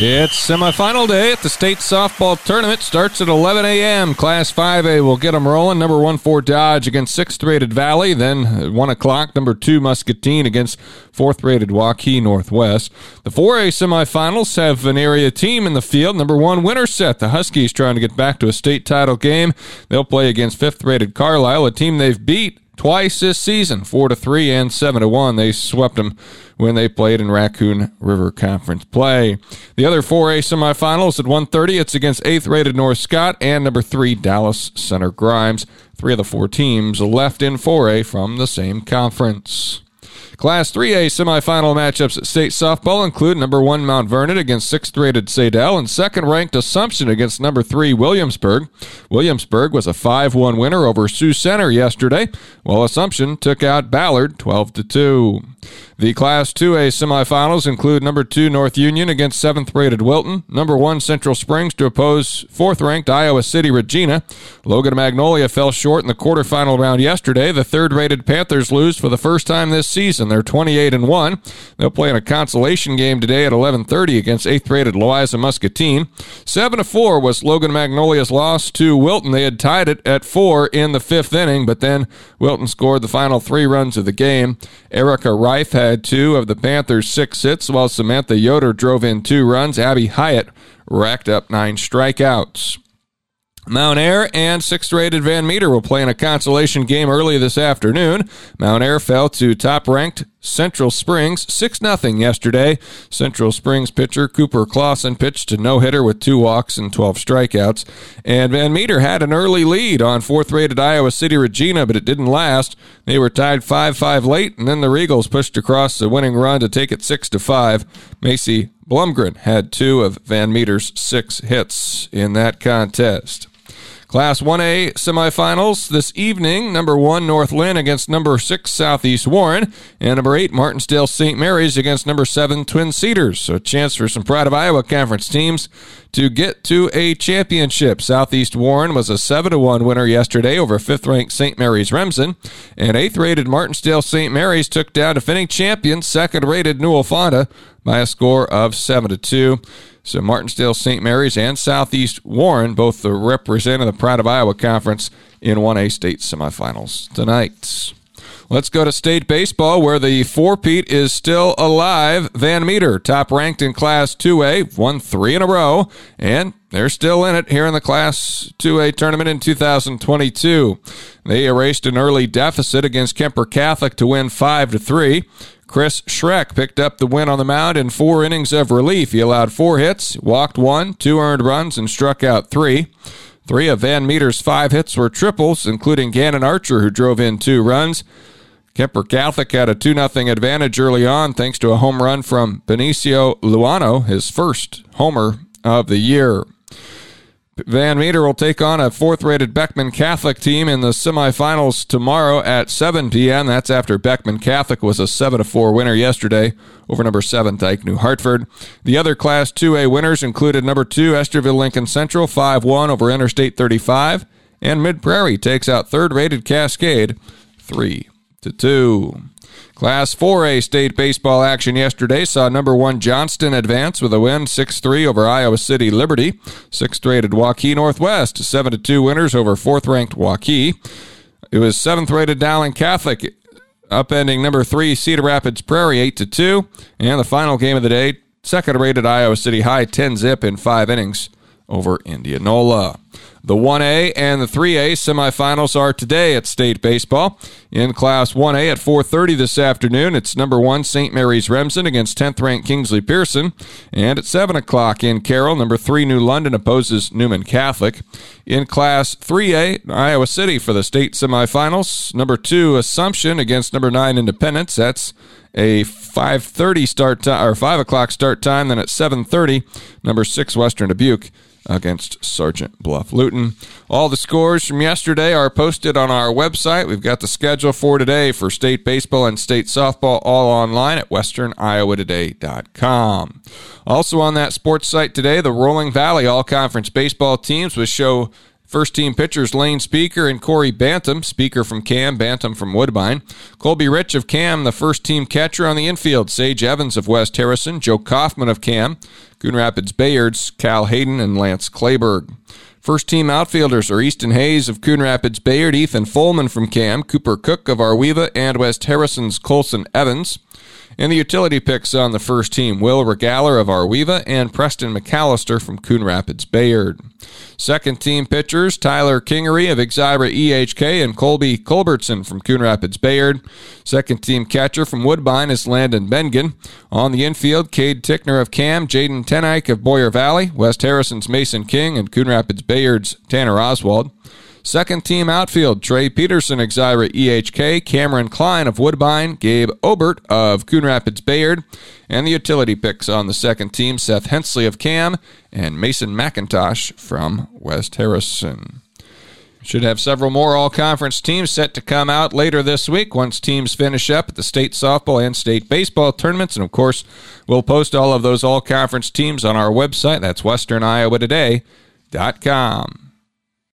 It's semifinal day at the state softball tournament. Starts at 11 a.m. Class 5A will get them rolling. Number one Fort Dodge against sixth rated Valley. Then at 1 o'clock, number two Muscatine against fourth rated Waukee Northwest. The 4A semifinals have an area team in the field. Number one Winterset. The Huskies trying to get back to a state title game. They'll play against fifth rated Carlisle, a team they've beat twice this season, four to three and seven to one. They swept them when they played in Raccoon River Conference play. The other 4A semifinals at 1:30. It's against eighth-rated North Scott and number three Dallas Center Grimes. Three of the four teams left in 4A from the same conference. Class 3A semifinal matchups at state softball include number one Mount Vernon against sixth rated Sadell and second ranked Assumption against number three Williamsburg. Williamsburg was a 5 1 winner over Sioux Center yesterday, while Assumption took out Ballard 12 2. The Class 2A semifinals include number 2 North Union against 7th rated Wilton, number 1 Central Springs to oppose 4th ranked Iowa City Regina. Logan Magnolia fell short in the quarterfinal round yesterday. The 3rd rated Panthers lose for the first time this season. They're 28 and 1. They'll play in a consolation game today at 11:30 against 8th rated Louisa Muscatine. 7 to 4 was Logan Magnolia's loss to Wilton. They had tied it at 4 in the 5th inning, but then Wilton scored the final 3 runs of the game. Erica Reif had had two of the Panthers' six hits, while Samantha Yoder drove in two runs. Abby Hyatt racked up nine strikeouts. Mount Ayr and sixth rated Van Meter will play in a consolation game early this afternoon. Mount Ayr fell to top ranked Central Springs 6 0 yesterday. Central Springs pitcher Cooper Clausen pitched a no hitter with two walks and 12 strikeouts. And Van Meter had an early lead on fourth rated Iowa City Regina, but it didn't last. They were tied 5 5 late, and then the Regals pushed across the winning run to take it 6 5. Macy Blumgren had two of Van Meter's six hits in that contest. Class 1A semifinals this evening. Number one, North Linn against number six, Southeast Warren. And number eight, Martensdale St. Mary's against number seven, Twin Cedars. So a chance for some Pride of Iowa Conference teams to get to a championship. Southeast Warren was a 7 to 1 winner yesterday over fifth ranked St. Mary's Remsen. And eighth rated Martensdale St. Mary's took down defending champion, second rated Newell Fonda by a score of 7 to 2. So Martensdale, St. Mary's, and Southeast Warren both representing the Pride of Iowa Conference in 1A state semifinals tonight. Let's go to state baseball where the four-peat is still alive. Van Meter, top ranked in Class 2A, won three in a row, and they're still in it here in the Class 2A tournament in 2022. They erased an early deficit against Kuemper Catholic to win 5 to 3. Chris Schreck picked up the win on the mound in four innings of relief. He allowed four hits, walked one, two earned runs, and struck out three. Three of Van Meter's five hits were triples, including Gannon Archer, who drove in two runs. Kuemper Catholic had a 2 0 advantage early on thanks to a home run from Benicio Luano, his first homer of the year. Van Meter will take on a fourth rated Beckman Catholic team in the semifinals tomorrow at 7 p.m. That's after Beckman Catholic was a 7 4 winner yesterday over number 7 Dike New Hartford. The other Class 2A winners included number 2 Estherville Lincoln Central 5 1 over Interstate 35, and Mid Prairie takes out third rated Cascade 3 2. Class 4A state baseball action yesterday saw number one Johnston advance with a win 6 3 over Iowa City Liberty. Sixth rated Waukee Northwest, 7 2 winners over fourth ranked Waukee. It was seventh rated Dowling Catholic upending number three Cedar Rapids Prairie 8 2. And the final game of the day, second rated Iowa City High 10 zip in five innings over Indianola. The 1A and the 3A semifinals are today at state baseball. In Class 1A at 4:30 this afternoon, it's number one St. Mary's Remsen against 10th ranked Kingsley Pierson, and at 7 o'clock in Carroll, number three New London opposes Newman Catholic. In Class 3A, Iowa City for the state semifinals. Number two Assumption against number nine Independence. That's a 5:30 start time or 5 o'clock start time. Then at 7:30, number six Western Dubuque against Sergeant Bluff Luton. All the scores from yesterday are posted on our website. We've got the schedule for today for state baseball and state softball all online at westerniowatoday.com. Also on that sports site today, the Rolling Valley All Conference baseball teams will show First team pitchers Lane Speaker and Corey Bantam. Speaker from Cam, Bantam from Woodbine. Colby Rich of Cam, the first team catcher on the infield. Sage Evans of West Harrison. Joe Kaufman of Cam. Coon Rapids Bayards, Cal Hayden and Lance Clayberg. First team outfielders are Easton Hayes of Coon Rapids Bayard, Ethan Folman from Cam, Cooper Cook of Ar-We-Va, and West Harrison's Colson Evans. And the utility picks on the first team Will Regaler of Ar-We-Va and Preston McAllister from Coon Rapids Bayard. Second team pitchers Tyler Kingery of Exira EHK and Colby Culbertson from Coon Rapids Bayard. Second team catcher from Woodbine is Landon Bengen. On the infield, Cade Tickner of Cam, Jaden Tenike of Boyer Valley, West Harrison's Mason King, and Coon Rapids Bayard's Tanner Oswald. Second team outfield, Trey Peterson, Exira EHK, Cameron Klein of Woodbine, Gabe Obert of Coon Rapids Bayard, and the utility picks on the second team, Seth Hensley of Cam and Mason McIntosh from West Harrison. Should have several more all conference teams set to come out later this week once teams finish up at the state softball and state baseball tournaments. And of course, we'll post all of those all conference teams on our website. That's westerniowatoday.com.